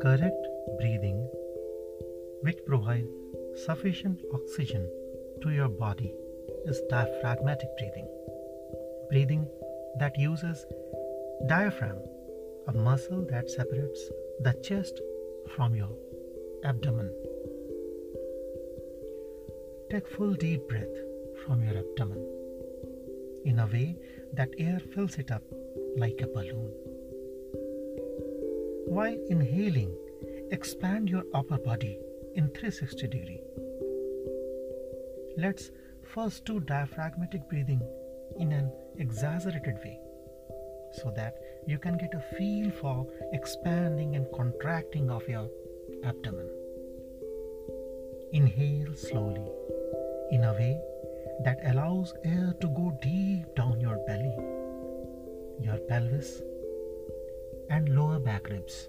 Correct breathing, which provides sufficient oxygen to your body, is diaphragmatic breathing. Breathing that uses diaphragm, a muscle that separates the chest from your abdomen. Take full deep breath from your abdomen in a way that air fills it up like a balloon. While inhaling, expand your upper body in 360 degree. Let's first do diaphragmatic breathing in an exaggerated way so that you can get a feel for expanding and contracting of your abdomen. Inhale slowly in a way that allows air to go deep down your belly, your pelvis, and lower back ribs.